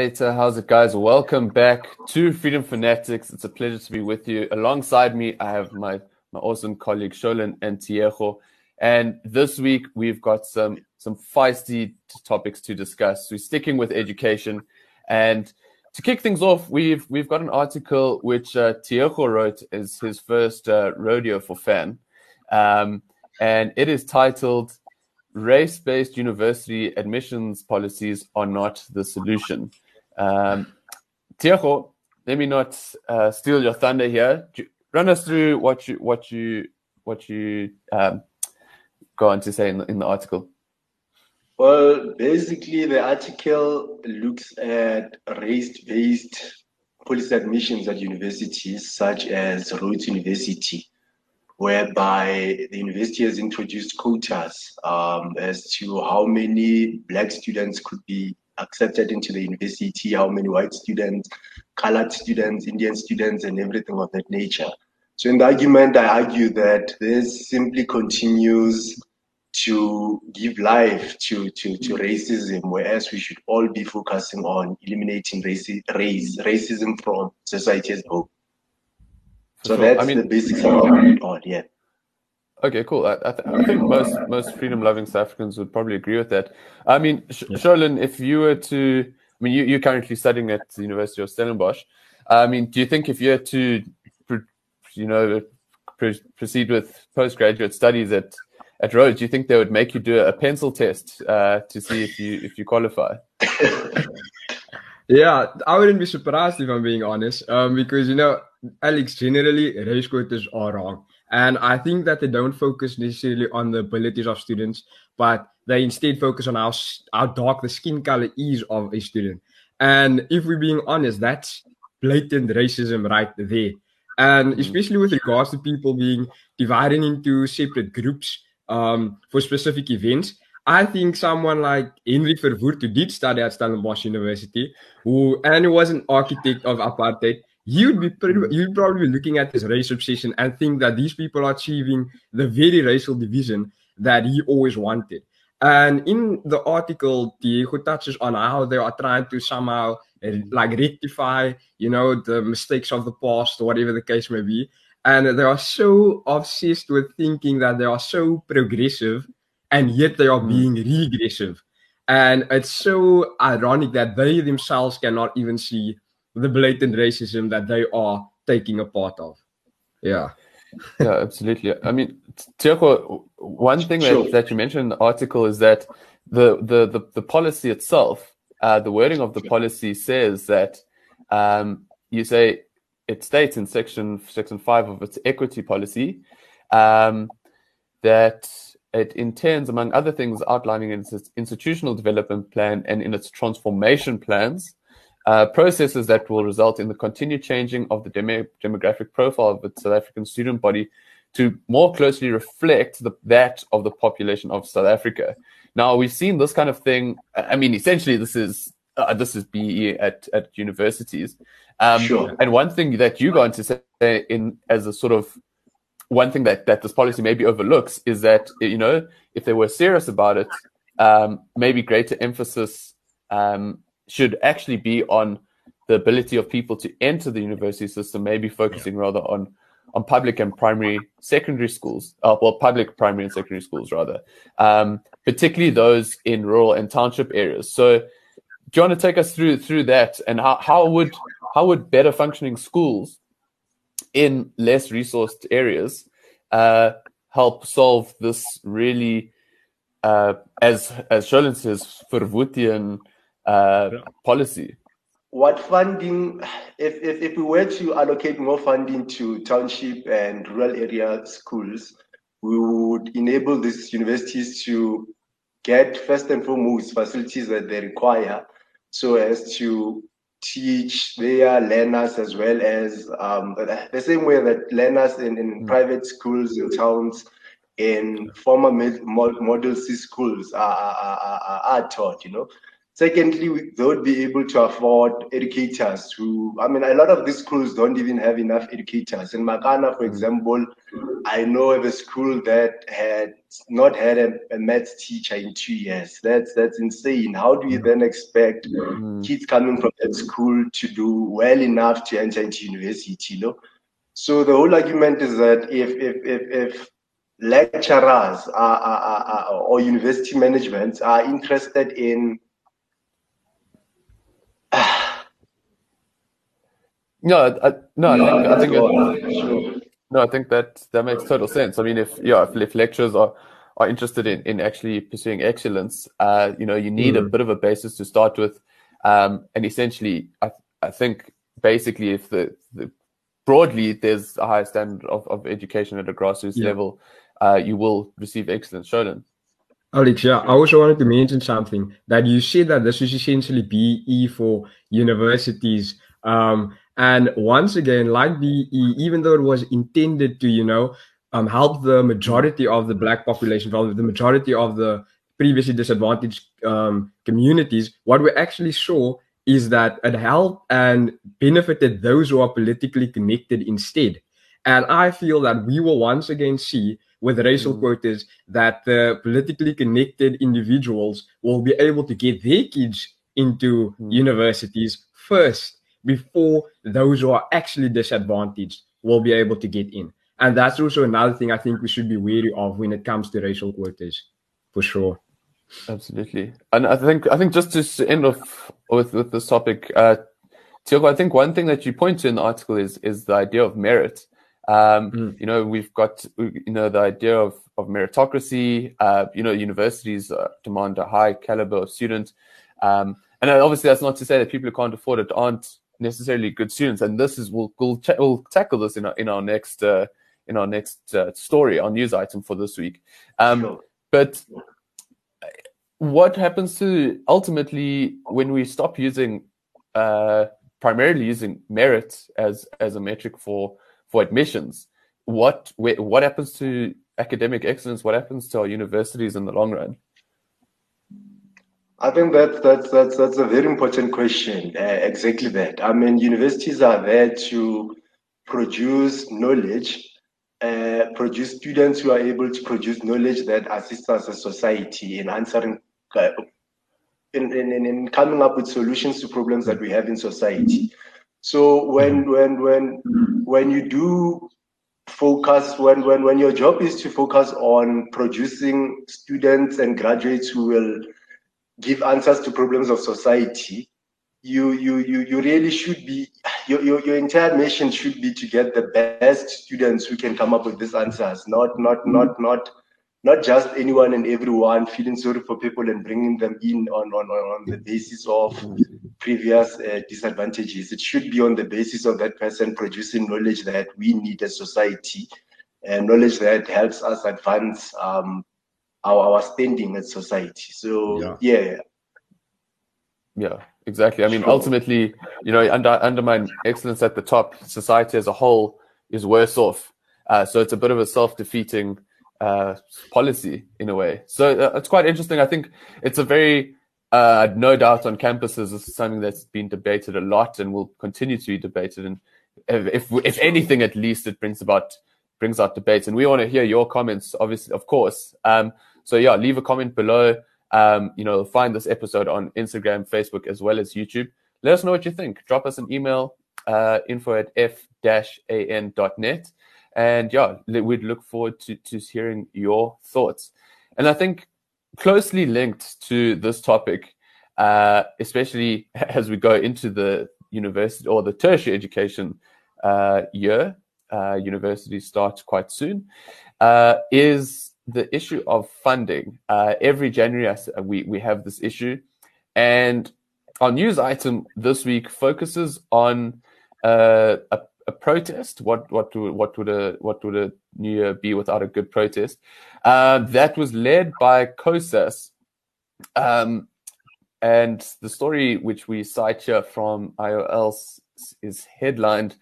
How's it, guys? Welcome back to Freedom Fanatics. It's a pleasure to be with you. Alongside me, I have my, my awesome colleague Sholin and Tiejo. And this week, we've got some some feisty topics to discuss. We're sticking with education, and to kick things off, we've we've got an article which uh, Tiejo wrote as his first uh, rodeo for FAN, um, and it is titled "Race-based university admissions policies are not the solution." Um, Tiejo, let me not uh, steal your thunder here. Run us through what you what you what you um, go on to say in the, in the article. Well, basically, the article looks at race based policy admissions at universities such as Rhodes University, whereby the university has introduced quotas um, as to how many black students could be accepted into the university, how many white students, colored students, Indian students, and everything of that nature. So, in the argument, I argue that this simply continues to give life to, to, to racism, whereas we should all be focusing on eliminating race, race racism from society as a whole. So sure. that's I mean, the basics of it all, yeah. Okay, cool. I, I, th- I, think most most freedom loving South Africans would probably agree with that. I mean, Sh-. Sholin, if you were to, I mean, you, you're currently studying at the University of Stellenbosch. I mean, do you think if you were to, you know, proceed with postgraduate studies at at Rhodes, do you think they would make you do a pencil test uh, to see if you if you qualify? yeah, I wouldn't be surprised if I'm being honest, um, because you know, Alex, generally race quotas are wrong, and I think that they don't focus necessarily on the abilities of students, but they instead focus on how how dark the skin color is of a student. And if we're being honest, that's blatant racism right there. And mm. especially with regards to people being divided into separate groups um, for specific events. I think someone like Henry Verwoerd, who did study at Stellenbosch University, who and who was an architect of apartheid, you'd be pretty, hmm. you'd probably be looking at this race obsession and think that these people are achieving the very racial division that he always wanted. And in the article, Diego touches on how they are trying to somehow eh, hmm. like rectify, you know, the mistakes of the past or whatever the case may be and they are so obsessed with thinking that they are so progressive and yet they are mm. being regressive and it's so ironic that they themselves cannot even see the blatant racism that they are taking a part of. Yeah. Yeah absolutely. I mean Tiejo, one thing sure. that, that you mentioned in the article is that the the the, the policy itself uh, the wording of the policy says that um, you say it states in section section five of its equity policy um, that it intends, among other things, outlining in its institutional development plan and in its transformation plans, uh, processes that will result in the continued changing of the dem- demographic profile of the South African student body to more closely reflect the, that of the population of South Africa. Now we've seen this kind of thing. I mean, essentially, this is uh, this is BEE at at universities, um, sure. And one thing that you go on to say in as a sort of one thing that, that this policy maybe overlooks is that you know if they were serious about it, um, maybe greater emphasis um, should actually be on the ability of people to enter the university system, maybe focusing yeah. rather on on public and primary secondary schools, uh, well, public primary and secondary schools rather, um, particularly those in rural and township areas. So do you want to take us through through that and how, how would how would better functioning schools in less resourced areas uh, help solve this really uh, as as Sholin says Verwoerdian uh, policy? What funding, if, if, if we were to allocate more funding to township and rural area schools, we would enable these universities to get first and foremost facilities that they require so as to teach their learners as well as um, the same way that learners in, in mm. private schools in towns in former model C schools are, are, are, are, taught, you know. Secondly, they would be able to afford educators who, I mean, a lot of these schools don't even have enough educators. In Makana, for mm. example, I know of a school that had not had a, a maths teacher in two years. That's that's insane. How do you mm. then expect mm. kids coming from that school to do well enough to enter into university? You know? So the whole argument is that if if if, if lecturers are, are, are, or university management are interested in no, I, no, no, I think, I think it, no, I think that that makes total sense. I mean, if yeah, if, if lecturers are are interested in, in actually pursuing excellence, uh, you know, you need mm. a bit of a basis to start with, um, and essentially, I I think basically, if the, the broadly there's a higher standard of, of education at a grassroots yeah. level, uh, you will receive excellence. Shodan. Alex, yeah, I also wanted to mention something that you said that this is essentially BEE for universities. Um, and once again, like BEE, even though it was intended to, you know, um, help the majority of the black population, well, the majority of the previously disadvantaged um, communities, what we actually saw is that it helped and benefited those who are politically connected instead. And I feel that we will once again see with racial mm. quotas that the politically connected individuals will be able to get their kids into mm. universities first before those who are actually disadvantaged will be able to get in. And that's also another thing I think we should be wary of when it comes to racial quotas, for sure. Absolutely, and I think I think just to end off with with this topic, uh, Tiago, I think one thing that you point to in the article is is the idea of merit. Um, mm. You know, we've got you know the idea of of meritocracy. Uh, you know, universities uh, demand a high caliber of students, um, and obviously that's not to say that people who can't afford it aren't necessarily good students. And this is we'll we'll, we'll tackle this in our in our next uh, in our next uh, story, our news item for this week. Um, sure. But what happens to ultimately when we stop using uh, primarily using merit as as a metric for for admissions. What what happens to academic excellence? What happens to our universities in the long run? I think that that's that's that's a very important question. Uh, exactly that. I mean, universities are there to produce knowledge, uh, produce students who are able to produce knowledge that assists us as society in answering, uh, in, in in coming up with solutions to problems that we have in society. So when mm-hmm. when when when you do focus when when when your job is to focus on producing students and graduates who will give answers to problems of society, you you you you really should be your, your your entire mission should be to get the best students who can come up with these answers, not not not not not just anyone and everyone feeling sorry for people and bringing them in on on, on the basis of previous uh, disadvantages. It should be on the basis of that person producing knowledge that we need as society and knowledge that helps us advance um, our, our standing as society. So, yeah. yeah. Yeah, exactly. I mean, sure. ultimately, you know, under, undermine excellence at the top, society as a whole is worse off. Uh, so it's a bit of a self-defeating uh, policy in a way. So uh, it's quite interesting. I think it's a very uh, no doubt on campuses, this is something that's been debated a lot and will continue to be debated. And if, if anything, at least it brings about brings out debates. And we want to hear your comments, obviously, of course. Um, so yeah, leave a comment below. Um, you know, find this episode on Instagram, Facebook, as well as YouTube. Let us know what you think. Drop us an email, uh, info at f-an.net. And yeah, we'd look forward to, to hearing your thoughts. And I think closely linked to this topic, uh, especially as we go into the university or the tertiary education uh, year, uh, universities start quite soon, uh, is the issue of funding. Uh, every January, we, we have this issue. And our news item this week focuses on uh, a a protest. What what would what would a what would a New Year be without a good protest? Uh, that was led by COSAS, um, and the story which we cite here from IOL is headlined: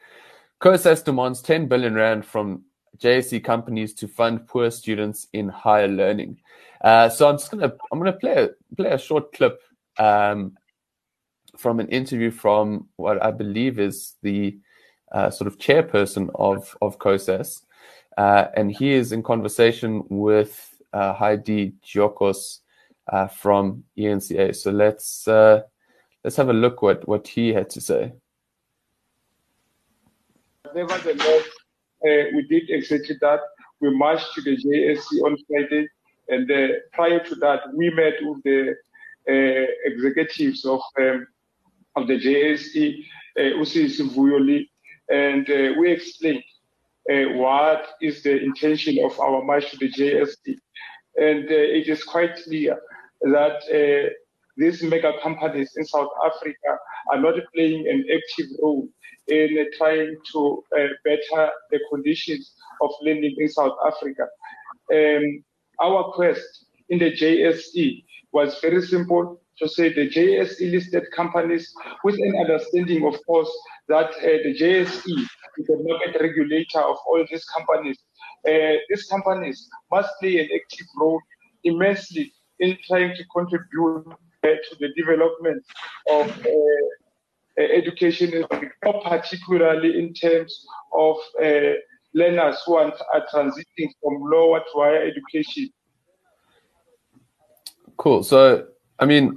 COSAS demands 10 billion rand from JSE companies to fund poor students in higher learning. Uh, so I'm just gonna I'm gonna play a, play a short clip um, from an interview from what I believe is the uh, sort of chairperson of of COSAS, uh, and he is in conversation with uh, Heidi Giokos uh, from ENCA. So let's uh, let's have a look what what he had to say. Nevertheless, uh, we did exactly that. We marched to the JSE on Friday, and prior to that, we met with the executives of um, of the JSE, uh, Usisi Vuyoli, and uh, we explained uh, what is the intention of our march to the JSE. And uh, it is quite clear that these mega companies in South Africa are not playing an active role in trying to uh, better the conditions of lending in South Africa. Um, our quest in the JSE was very simple to say the JSE listed companies with an understanding, of course, that uh, the JSE is the market regulator of all these companies. Uh, these companies must play an active role immensely in trying to contribute uh, to the development of uh, uh, education, particularly in terms of uh, learners who are, are from lower to higher education. Cool. So, I mean,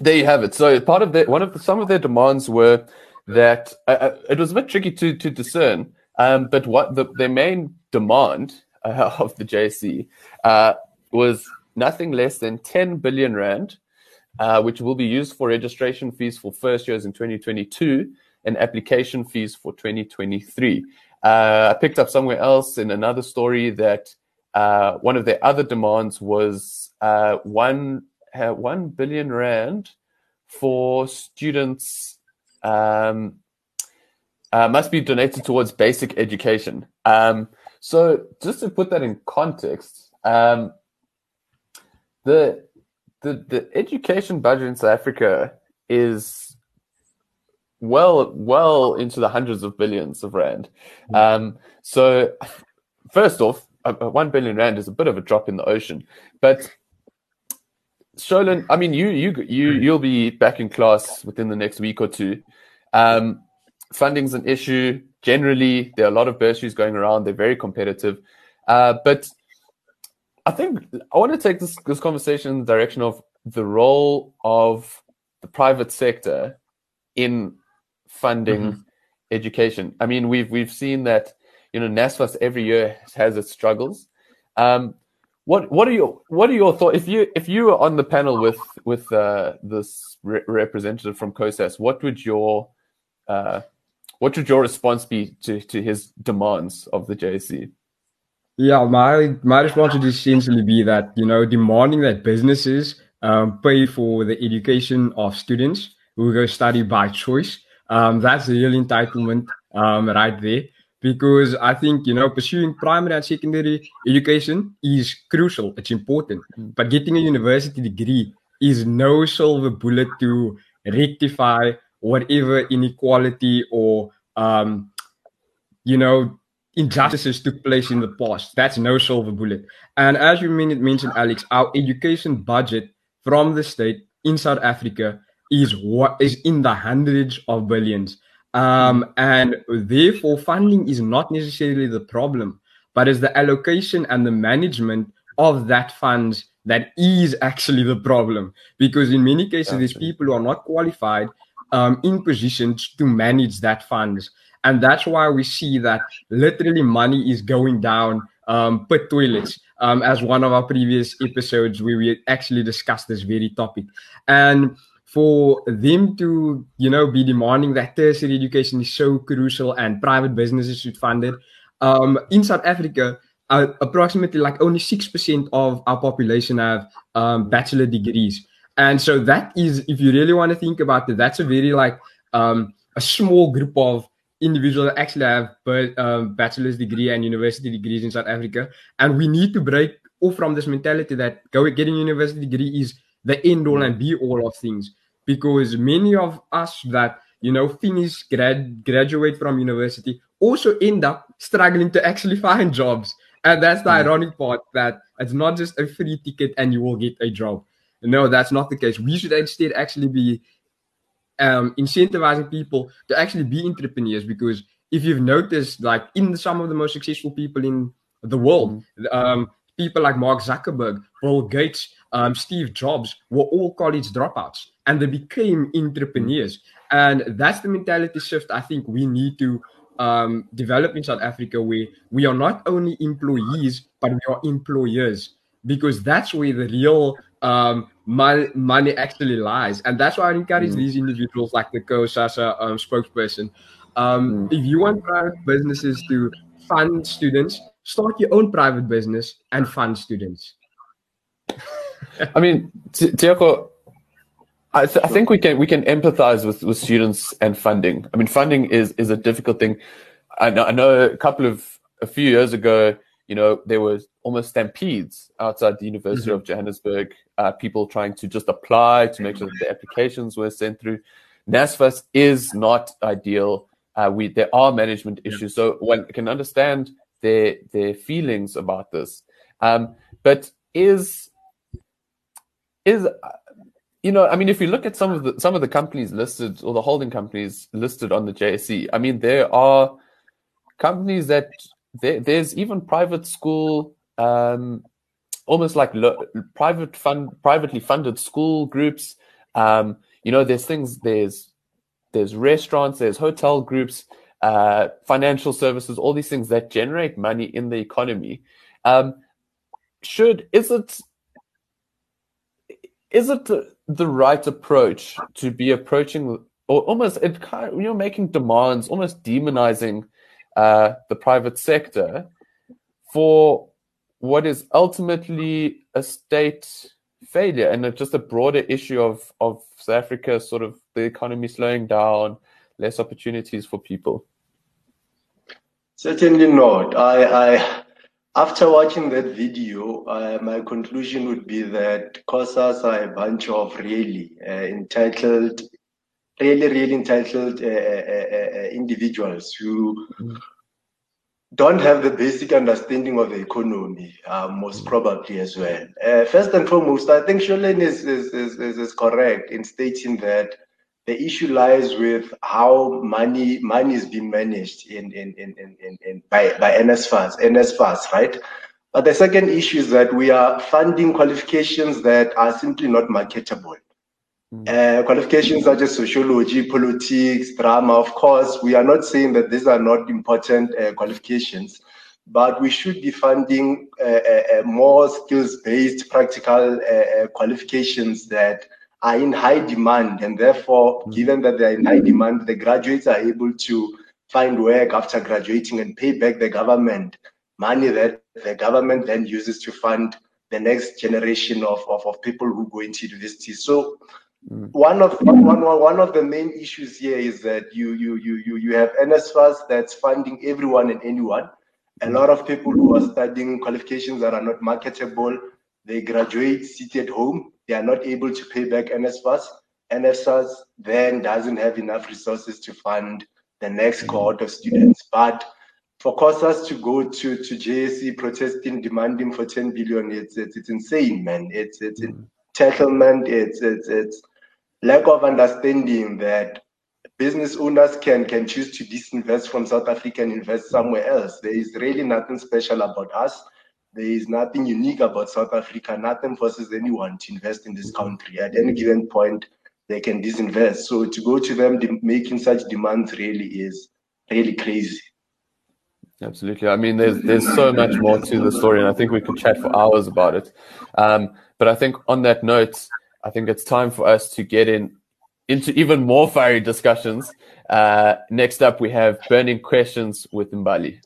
there you have it. So, part of the one of the, some of their demands were that uh, uh it was a bit tricky to to discern. Um, but what the, their main demand uh, of the JSE uh, was nothing less than 10 billion rand, uh, which will be used for registration fees for first years in 2022 and application fees for 2023. Uh, I picked up somewhere else in another story that one of their other demands was one uh, one billion rand for students um, uh, must be donated towards basic education. Um, so just to put that in context, um, the the the education budget in South Africa is well well into the hundreds of billions of rand. Hmm. Um, so first off, one billion rand is a bit of a drop in the ocean, but Sholin, I mean, you you you you'll be back in class within the next week or two. Um, funding's an issue. Generally, there are a lot of bursaries going around. They're very competitive, uh, but I think I want to take this, this conversation in the direction of the role of the private sector in funding mm-hmm. education. I mean, we've we've seen that you know NSFAS every year has its struggles. Um, what what are your what are your thoughts if you if you were on the panel with with uh, this re- representative from COSAS, what would your uh, what would your response be to, to his demands of the JSE? Yeah, my my response would essentially be that you know demanding that businesses um, pay for the education of students who go study by choice. Um, that's real entitlement um, right there. Because I think you know pursuing primary and secondary education is crucial. It's important, mm. but getting a university degree is no silver bullet to rectify whatever inequality or um, you know injustices took place in the past. That's no silver bullet. And as you mentioned, Alex, our education budget from the state in South Africa is what is in the hundreds of billions. Um, and therefore, funding is not necessarily the problem, but it's the allocation and the management of that funds that is actually the problem. Because in many cases, there's people who are not qualified um, in positions to manage that funds. And that's why we see that literally money is going down um, per toilets, um, as one of our previous episodes where we actually discussed this very topic. And for them to, you know, be demanding that tertiary education is so crucial and private businesses should fund it. Um, in South Africa, uh, approximately like only 6% of our population have um, bachelor degrees. And so that is, if you really want to think about it, that's a very like um, a small group of individuals that actually have um, bachelor's degree and university degrees in South Africa. And we need to break off from this mentality that getting university degree is the end all and be all of things. Because many of us that you know finish grad graduate from university also end up struggling to actually find jobs. And that's the mm. ironic part that it's not just a free ticket and you will get a job. No, that's not the case. We should instead actually be um, incentivizing people to actually be entrepreneurs. Because if you've noticed, like in some of the most successful people in the world, mm. um, people like Mark Zuckerberg, Bill Gates, um, Steve Jobs were all college dropouts and they became entrepreneurs. And that's the mentality shift I think we need to um, develop in South Africa, where we are not only employees, but we are employers, because that's where the real um, money, money actually lies. And that's why I encourage mm. these individuals, like the COSAS um, spokesperson. Um, mm. If you want businesses to fund students, start your own private business and fund students. I mean, Tiako, I, th- I, think we can we can empathize with, with students and funding. I mean, funding is is a difficult thing. I know, I know a couple of a few years ago, you know, there was almost stampedes outside the University mm-hmm. of Johannesburg. Uh, people trying to just apply to make sure that the applications were sent through. NSFAS is not ideal. Uh, we there are management issues, so one can understand their their feelings about this. Um, but is is you know, I mean, if you look at some of the some of the companies listed or the holding companies listed on the JSE, I mean, there are companies that there, there's even private school, um, almost like lo- private fund, privately funded school groups. Um, you know, there's things, there's there's restaurants, there's hotel groups, uh, financial services, all these things that generate money in the economy. Um, should is it is it the, the right approach to be approaching or almost it kind of, you're making demands almost demonizing uh, the private sector for what is ultimately a state failure and just a broader issue of of South Africa sort of the economy slowing down less opportunities for people certainly not i i after watching that video, uh, my conclusion would be that COSAS are a bunch of really uh, entitled, really, really entitled uh, uh, uh, uh individuals who don't have the basic understanding of the economy, most probably as well. first and foremost, I think Sholin is, is, is, is correct in stating that the issue lies with how money money is being managed in in in in, in, in by by NSFAS NSFAS right. But the second issue is that we are funding qualifications that are simply not marketable. Mm. Uh, qualifications such as sociology, politics, drama. Of course, we are not saying that these are not important uh, qualifications, but we should be funding uh, uh, uh more skills-based, practical uh, qualifications that are in high demand, and therefore, mm. given that they are in high demand, the graduates are able to find work after graduating and pay back the government money that the government then uses to fund the next generation of, of, of people who go into university. So mm. one of one, one, one of the main issues here is that you you you you you have NSFAS that's funding everyone and anyone. A mm. lot of people who are studying qualifications that are not marketable, they graduate, sit at home, they are not able to pay back NSFAS. NSFAS then doesn't have enough resources to fund the next mm-hmm. cohort of students. But for COSAS to go to, to JSE protesting, demanding for 10 billion, it's it's, it's insane, man. It's it's mm. entitlement, it's, it's it's lack of understanding that business owners can can choose to disinvest from South Africa and invest somewhere else. There is really nothing special about us. There is nothing unique about South Africa. Nothing forces anyone to invest in this country. At any given point, they can disinvest. So to go to them making such demands really is really crazy. Absolutely. I mean, there's there's so much more to the story, and I think we could chat for hours about it. Um, but I think on that note, I think it's time for us to get in into even more fiery discussions. Uh, next up, we have burning questions with Mbali.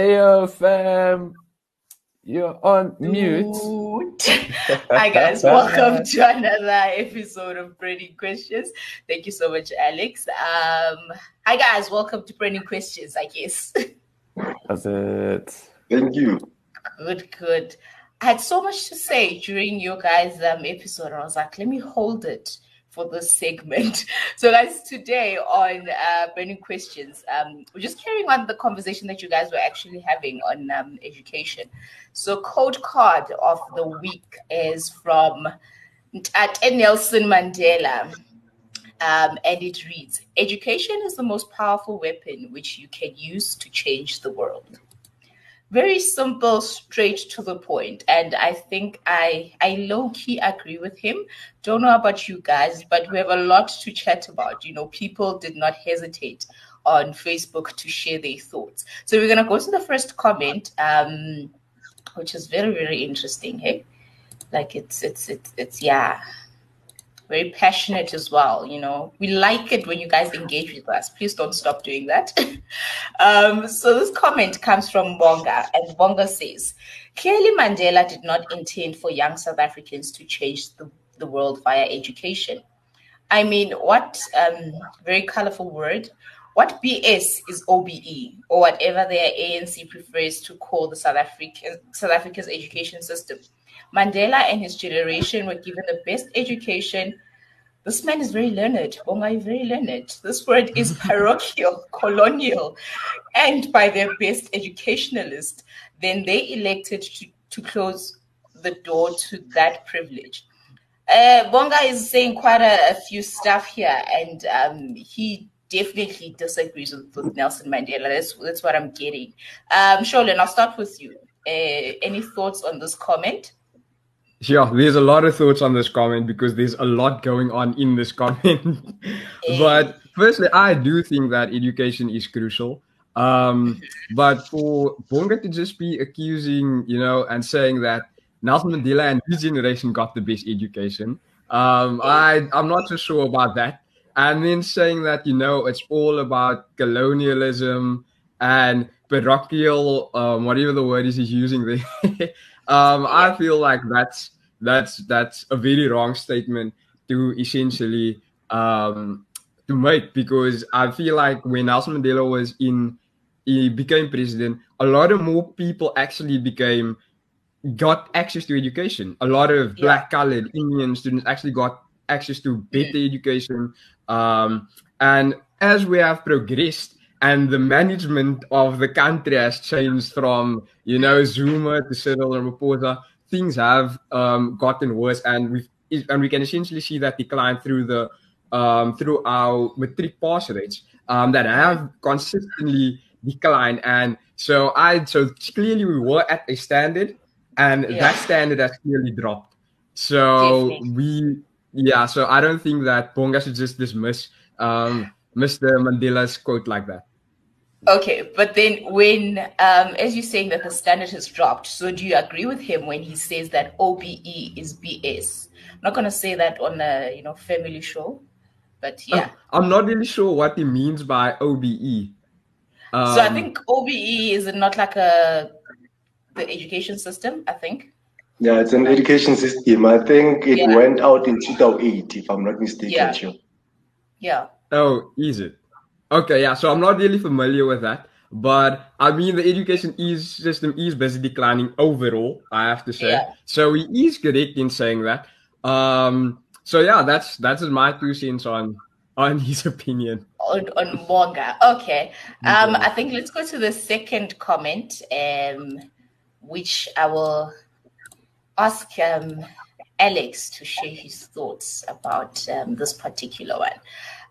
Ayo, fam. You're on mute. Hi, guys. Welcome to another episode of Burning Questions. Thank you so much, Alex. Um, hi, guys. Welcome to Burning Questions, I guess. That's it. Thank you. Good, good. I had so much to say during your guys' um, episode. I was like, let me hold it for this segment. So, guys, today on uh, Burning Questions, um, we're just carrying on the conversation that you guys were actually having on um, education. So, code card of the week is from at Nelson Mandela. Um, and it reads Education is the most powerful weapon which you can use to change the world very simple, straight to the point. And I think I I low key agree with him. Don't know about you guys, but we have a lot to chat about. You know, people did not hesitate on Facebook to share their thoughts. So we're gonna go to the first comment, um, which is very very interesting. Hey, like it's it's it's it's yeah very passionate as well. You know, we like it when you guys engage with us. Please don't stop doing that. um, so this comment comes from Bonga, and Bonga says, clearly Mandela did not intend for young South Africans to change the, the world via education. I mean, what um, very colorful word. What BS is OBE or whatever their ANC prefers to call the South African South Africa's education system? Mandela and his generation were given the best education. This man is very learned. Bonga is very learned. This word is parochial, colonial, and by their best educationalist. Then they elected to, to close the door to that privilege. Uh, Bonga is saying quite a, a few stuff here, and um, he definitely disagrees with, with, Nelson Mandela. That's, that's what I'm getting. Um, Sholin, I'll start with you. Uh, any thoughts on this comment? Yeah, there's a lot of thoughts on this comment because there's a lot going on in this comment. but firstly, I do think that education is crucial. Um, but for Bonga to just be accusing, you know, and saying that Nelson Mandela and his generation got the best education, um, I I'm not so sure about that. And then saying that you know it's all about colonialism and parochial, um, whatever the word is he's using there. Um, I feel like that's that's that's a very wrong statement to essentially um, to make because I feel like when Nelson Mandela was in, he became president, a lot of more people actually became got access to education. A lot of yeah. black, colored, Indian students actually got access to better education. Um, and as we have progressed, and the management of the country has changed from you know Zuma to Cyril Ramaphosa. Things have um, gotten worse, and we and we can essentially see that decline through the um, through our matric pass rates um, that have consistently declined. And so I so clearly we were at a standard, and yeah. that standard has clearly dropped. So we yeah, so I don't think that Bonga should just dismiss um, Mr. Mandela's quote like that. Okay, but then when, um, as you're saying that the standard has dropped, so do you agree with him when he says that OBE is BS? I'm not going to say that on a you know family show, but yeah. I'm not really sure what he means by OBE. Um, so I um, think OBE is not like a the education system. I think. Yeah, it's an education system. I think it yeah. went out in 2008, if I'm not mistaken. Yeah. Yeah. Oh, is it? Okay, yeah. So I'm not really familiar with that, but I mean the education is system is basically declining overall. I have to say. Yeah. So he is correct in saying that. Um. So yeah, that's that's my two cents on on his opinion. On, on Bonga. Okay. Um. I think let's go to the second comment. Um, which I will ask um Alex to share his thoughts about um, this particular one.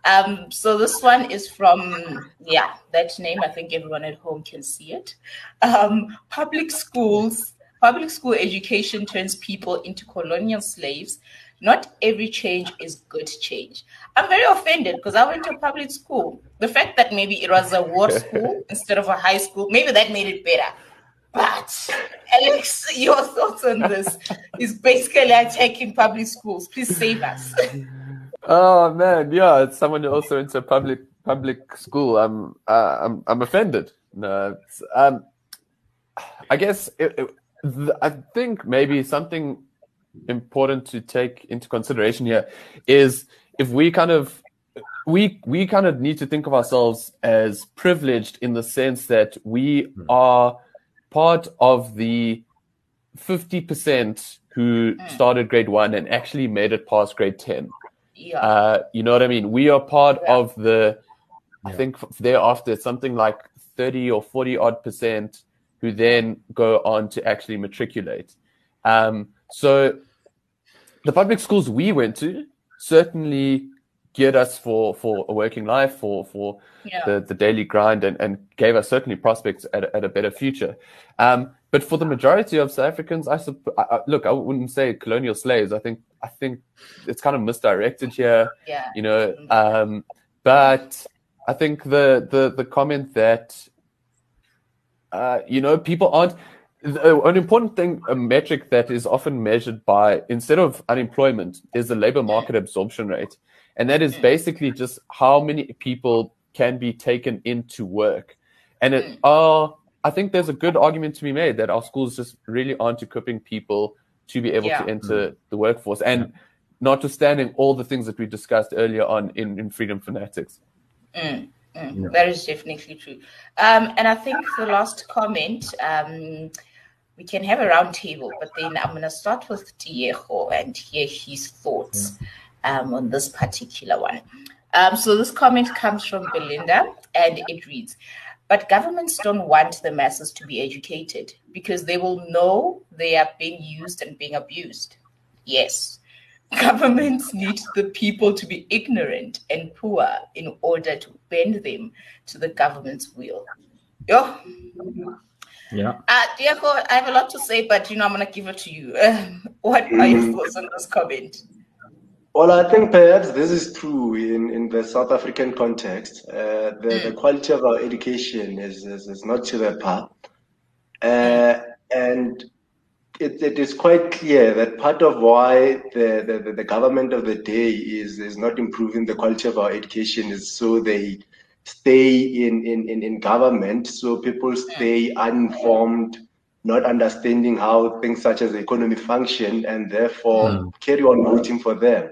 Um, so this one is from, yeah, that name. I think everyone at home can see it. Um, public schools, public school education turns people into colonial slaves. Not every change is good change. I'm very offended because I went to a public school. The fact that maybe it was a war school instead of a high school, maybe that made it better. But Alex, your thoughts on this is basically attacking public schools. Please save us. Oh man, yeah, it's someone who also into public public school. I'm uh, I'm I'm offended. No, um, I guess it, it, I think maybe something important to take into consideration here is if we kind of we we kind of need to think of ourselves as privileged in the sense that we are part of the 50% who mm. started grade 1 and actually made it past grade 10 yeah. Uh, you know what i mean we are part yeah. of the yeah. i think thereafter something like 30 or 40 odd percent who then go on to actually matriculate um, so the public schools we went to certainly geared us for for a working life, for for yeah. the, the daily grind, and, and gave us certainly prospects at, at a better future. Um, but for the majority of South Africans, I, I, look, I wouldn't say colonial slaves. I think I think it's kind of misdirected here. Yeah. You know, um, but I think the the the comment that uh, you know people aren't an important thing, a metric that is often measured by instead of unemployment is the labor market absorption rate. And that is hmm. basically just how many people can be taken into work. And it are, hmm. uh, I think there's a good argument to be made that our schools just really aren't equipping people to be able yeah. to enter mm. the workforce. And yeah. notwithstanding all the things that we discussed earlier on in, in Freedom Fanatics. Mm. Mm, yeah. That is definitely true. Um, and I think the last comment, um, we can have a round table, but then I'm going to start with Diego and hear his thoughts. Yeah um, on this particular one. Um, so this comment comes from Belinda and it reads, but governments don't want the masses to be educated because they will know they are being used and being abused. Yes, governments need the people to be ignorant and poor in order to bend them to the government's will. Yo. Yeah. Uh, Diego, I have a lot to say, but you know, I'm going to give it to you. what are your mm. thoughts on this comment? Well, I think perhaps this is true in, in the South African context. Uh, the, mm. the quality of our education is, is, is not to the par. Uh, and it, it is quite clear that part of why the, the, the government of the day is, is not improving the quality of our education is so they stay in, in, in, in government, so people stay uninformed not understanding how things such as the economy function and therefore mm. carry on voting for them.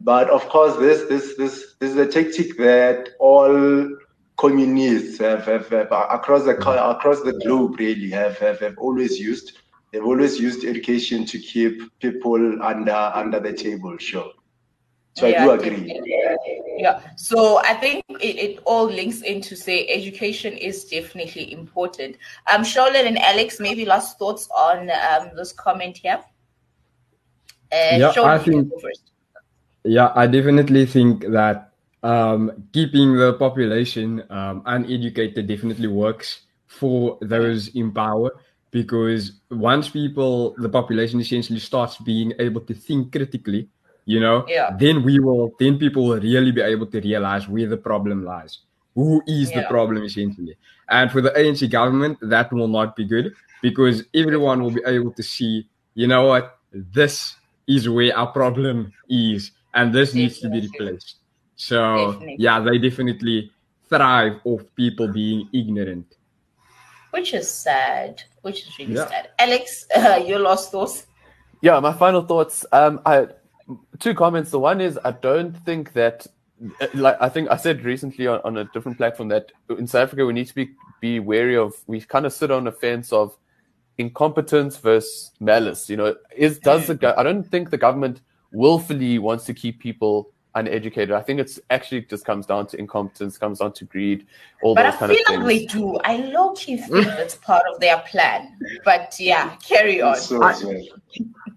But of course, this this this this is a tactic that all communists have, have, have across the hmm. across the globe really have, have, have always used. They've always used education to keep people under under the table. Sure. So yeah, I do agree. Yeah. So I think it, it all links into say education is definitely important. Um, Charlotte and Alex, maybe last thoughts on um, this comment here. Uh, yeah, I think. Yeah, I definitely think that um, keeping the population um, uneducated definitely works for those in power because once people, the population essentially starts being able to think critically you know yeah. then we will then people will really be able to realize where the problem lies who is yeah. the problem essentially and for the anc government that will not be good because everyone will be able to see you know what this is where our problem is and this definitely. needs to be replaced so definitely. yeah they definitely thrive off people being ignorant which is sad which is really yeah. sad alex uh, your last thoughts yeah my final thoughts um i two comments. The one is I don't think that like I think I said recently on, on, a different platform that in South Africa we need to be be wary of we kind of sit on a fence of incompetence versus malice. You know, is does the I don't think the government willfully wants to keep people uneducated. I think it's actually just comes down to incompetence, comes down to greed, all but those I kind of things. But I feel like they do. I low key think that's part of their plan. But yeah, carry on. So, I,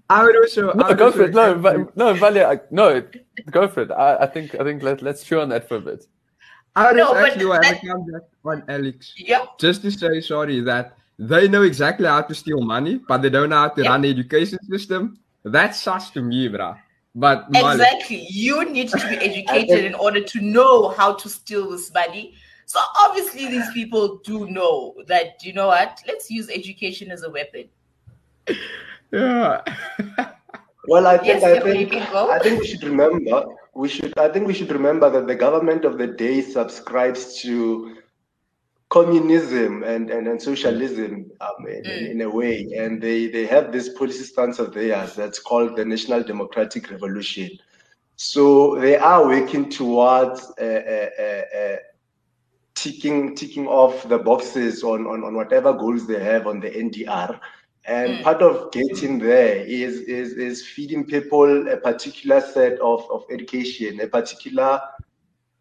I would also no, go for it. No, no, Valia, no, go for it. I, I think I think let let's chew on that for a bit. I would no, actually want to come back on Alex. Yeah. Just to say sorry that they know exactly how to steal money, but they don't know how to run the education system. That's such to me, bruh. But exactly, you need to be educated in order to know how to steal this money. So obviously, these people do know that. You know what? Let's use education as a weapon. Yeah. well, I think yes, I think I think we should remember we should I think we should remember that the government of the day subscribes to communism and, and, and socialism um, in, mm. in, a way. And they, they have this policy stance of theirs that's called the National Democratic Revolution. So they are working towards uh, uh, uh, ticking ticking off the boxes on, on, on whatever goals they have on the NDR. And mm. part of getting there is, is, is feeding people a particular set of, of education, a particular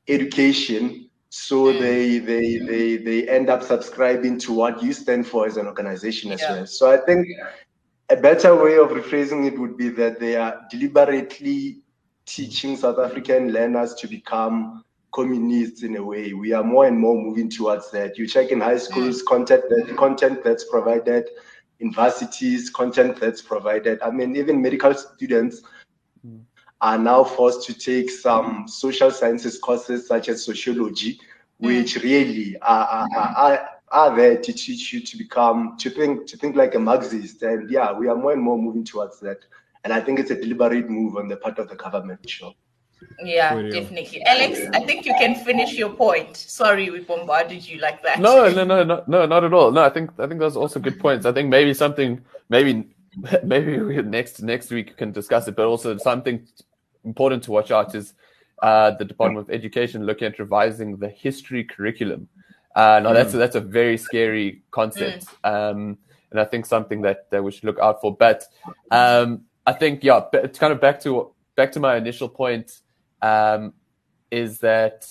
education so mm. they they they they end up subscribing to what you stand for as an organization as yeah. well so i think a better way of rephrasing it would be that they are deliberately teaching south african learners to become communists in a way we are more and more moving towards that you check in high schools mm. content that content that's provided universities content that's provided i mean even medical students are now forced to take some social sciences courses such as sociology, which mm. really are, are, are, are, there to teach you to become to think to think like a Marxist. And yeah, we are more and more moving towards that. And I think it's a deliberate move on the part of the government. Sure. Yeah, definitely. Alex, I think you can finish your point. Sorry, we bombarded you like that. No, no, no, no, no, not at all. No, I think I think those are also good points. I think maybe something, maybe maybe we, next next week can discuss it, but also something important to watch out is uh, the Department of Education looking at revising the history curriculum. Uh, now, mm. that's, a, that's a very scary concept. Mm. Um, and I think something that, that we should look out for. But um, I think, yeah, it's kind of back to back to my initial point um, is that,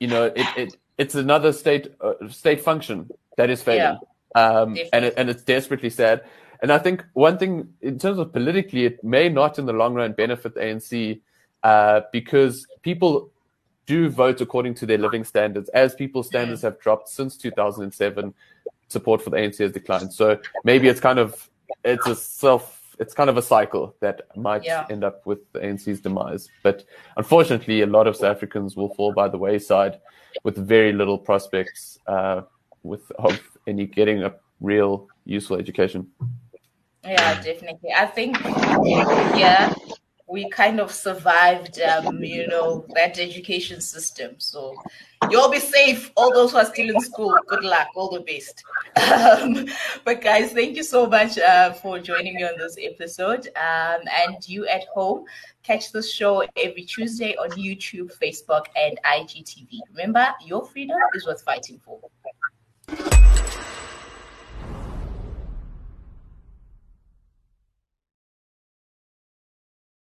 you know, it, it it's another state uh, state function that is failing. Yeah. Um, and, it, and it's desperately sad. And I think one thing, in terms of politically, it may not in the long run benefit the ANC uh, because people do vote according to their living standards. As people's standards have dropped since 2007, support for the ANC has declined. So maybe it's kind of it's a self it's kind of a cycle that might yeah. end up with the ANC's demise. But unfortunately, a lot of South Africans will fall by the wayside with very little prospects uh, with of any getting a real useful education. Yeah, definitely. I think yeah, we kind of survived, um, you know, that education system. So you'll be safe. All those who are still in school, good luck. All the best. Um, but guys, thank you so much uh, for joining me on this episode. Um, and you at home, catch the show every Tuesday on YouTube, Facebook, and IGTV. Remember, your freedom is worth fighting for.